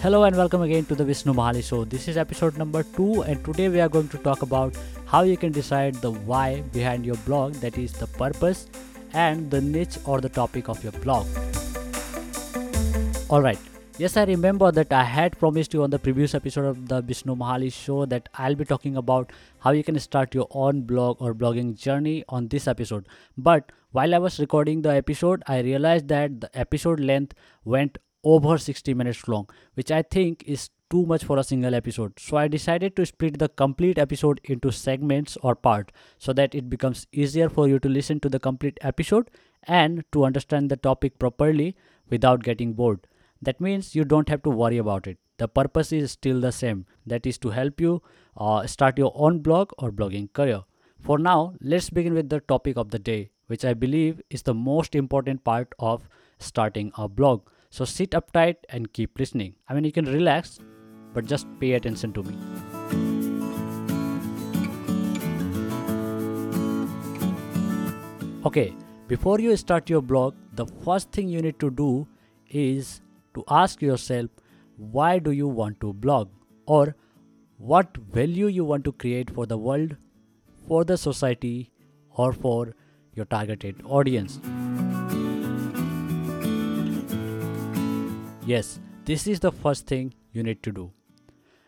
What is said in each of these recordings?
Hello and welcome again to the Bishnu Mahali Show. This is episode number 2 and today we are going to talk about how you can decide the why behind your blog that is the purpose and the niche or the topic of your blog. Alright, yes I remember that I had promised you on the previous episode of the Bishnu Mahali Show that I'll be talking about how you can start your own blog or blogging journey on this episode. But while I was recording the episode, I realized that the episode length went over 60 minutes long, which I think is too much for a single episode. So I decided to split the complete episode into segments or part so that it becomes easier for you to listen to the complete episode and to understand the topic properly without getting bored. That means you don't have to worry about it. The purpose is still the same that is to help you uh, start your own blog or blogging career. For now, let's begin with the topic of the day, which I believe is the most important part of starting a blog. So sit uptight and keep listening. I mean, you can relax, but just pay attention to me. Okay, before you start your blog, the first thing you need to do is to ask yourself why do you want to blog or what value you want to create for the world, for the society, or for your targeted audience. Yes, this is the first thing you need to do.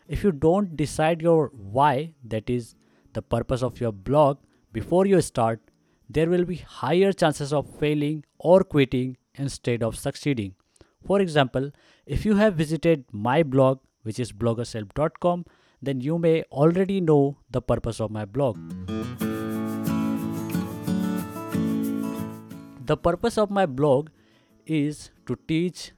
If you don't decide your why, that is the purpose of your blog, before you start, there will be higher chances of failing or quitting instead of succeeding. For example, if you have visited my blog, which is bloggerself.com, then you may already know the purpose of my blog. The purpose of my blog is to teach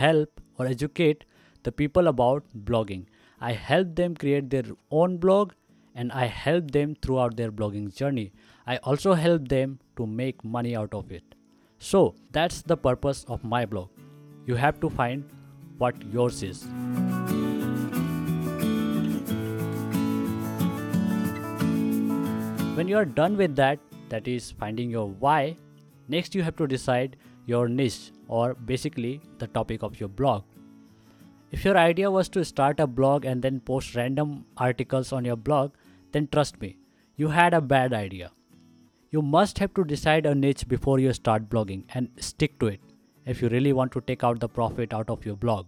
help or educate the people about blogging. I help them create their own blog and I help them throughout their blogging journey. I also help them to make money out of it. So, that's the purpose of my blog. You have to find what yours is. When you are done with that, that is finding your why, next you have to decide your niche or basically the topic of your blog. If your idea was to start a blog and then post random articles on your blog, then trust me, you had a bad idea. You must have to decide a niche before you start blogging and stick to it if you really want to take out the profit out of your blog.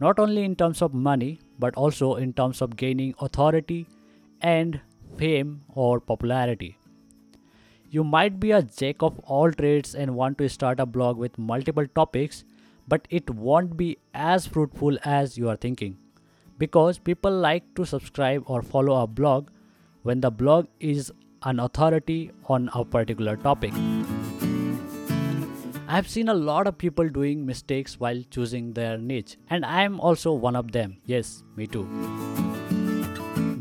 Not only in terms of money, but also in terms of gaining authority and fame or popularity. You might be a jack of all trades and want to start a blog with multiple topics, but it won't be as fruitful as you are thinking. Because people like to subscribe or follow a blog when the blog is an authority on a particular topic. I have seen a lot of people doing mistakes while choosing their niche, and I am also one of them. Yes, me too.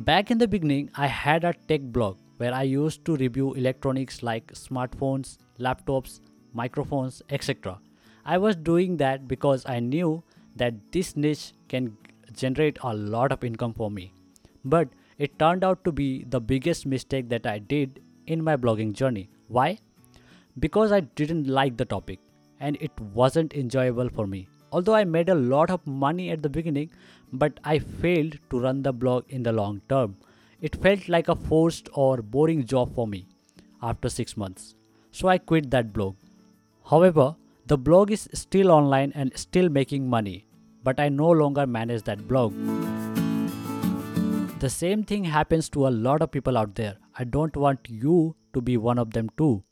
Back in the beginning, I had a tech blog where I used to review electronics like smartphones, laptops, microphones, etc. I was doing that because I knew that this niche can generate a lot of income for me. But it turned out to be the biggest mistake that I did in my blogging journey. Why? Because I didn't like the topic and it wasn't enjoyable for me. Although I made a lot of money at the beginning, but I failed to run the blog in the long term it felt like a forced or boring job for me after 6 months. So I quit that blog. However, the blog is still online and still making money, but I no longer manage that blog. The same thing happens to a lot of people out there. I don't want you to be one of them too.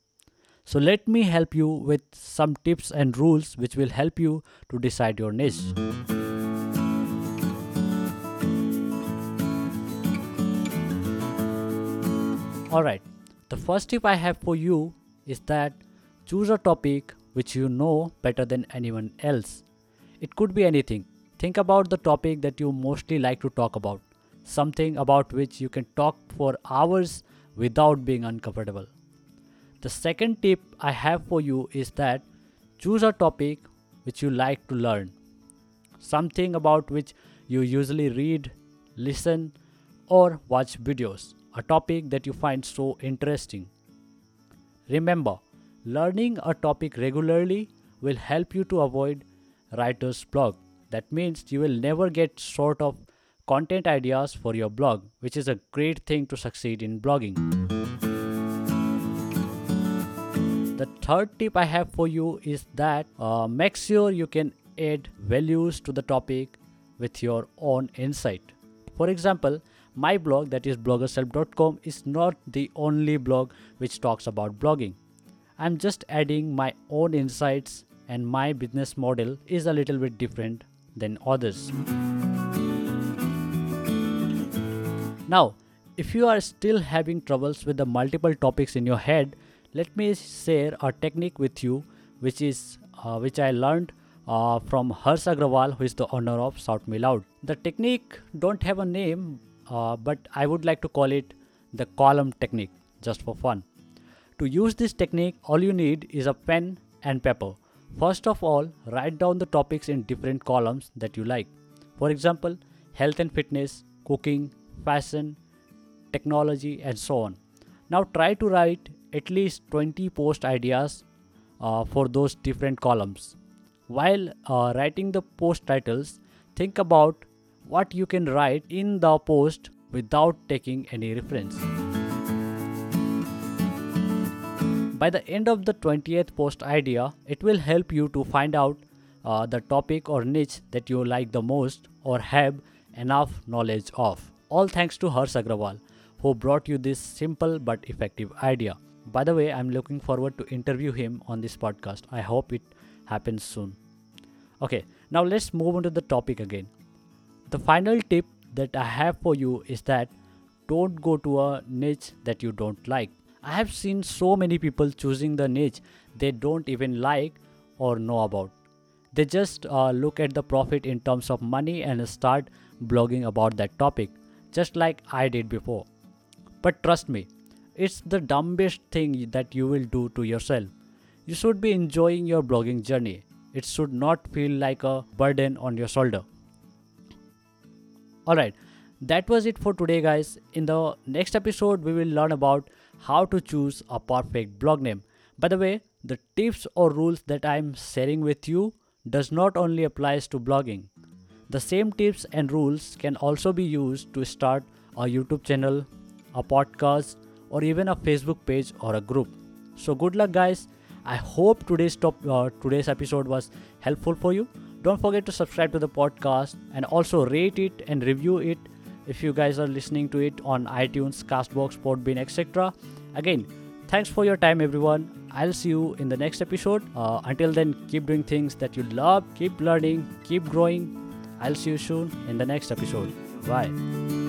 So let me help you with some tips and rules which will help you to decide your niche. Alright, the first tip I have for you is that choose a topic which you know better than anyone else. It could be anything. Think about the topic that you mostly like to talk about, something about which you can talk for hours without being uncomfortable. The second tip I have for you is that choose a topic which you like to learn, something about which you usually read, listen, or watch videos a topic that you find so interesting. Remember, learning a topic regularly will help you to avoid writer's block, That means you will never get short of content ideas for your blog, which is a great thing to succeed in blogging. The third tip I have for you is that uh, make sure you can add values to the topic with your own insight. For example, my blog that is bloggerself.com is not the only blog which talks about blogging. I'm just adding my own insights and my business model is a little bit different than others. Now, if you are still having troubles with the multiple topics in your head, let me share a technique with you which is uh, which I learned uh, from Harsh Agrawal, who is the owner of Shout Me Loud. The technique don't have a name, uh, but I would like to call it the column technique, just for fun. To use this technique, all you need is a pen and paper. First of all, write down the topics in different columns that you like. For example, health and fitness, cooking, fashion, technology, and so on. Now try to write at least 20 post ideas uh, for those different columns. While uh, writing the post titles, think about what you can write in the post without taking any reference. By the end of the 20th post idea, it will help you to find out uh, the topic or niche that you like the most or have enough knowledge of. All thanks to Harsh Agrawal, who brought you this simple but effective idea. By the way, I'm looking forward to interview him on this podcast. I hope it happens soon. Okay, now let's move on to the topic again. The final tip that I have for you is that don't go to a niche that you don't like. I have seen so many people choosing the niche they don't even like or know about. They just uh, look at the profit in terms of money and start blogging about that topic, just like I did before. But trust me, it's the dumbest thing that you will do to yourself. You should be enjoying your blogging journey. It should not feel like a burden on your shoulder. Alright, that was it for today, guys. In the next episode, we will learn about how to choose a perfect blog name. By the way, the tips or rules that I am sharing with you does not only applies to blogging. The same tips and rules can also be used to start a YouTube channel, a podcast, or even a Facebook page or a group. So good luck, guys. I hope today's top uh, today's episode was helpful for you. Don't forget to subscribe to the podcast and also rate it and review it if you guys are listening to it on iTunes, Castbox, Podbean, etc. Again, thanks for your time, everyone. I'll see you in the next episode. Uh, until then, keep doing things that you love, keep learning, keep growing. I'll see you soon in the next episode. Bye.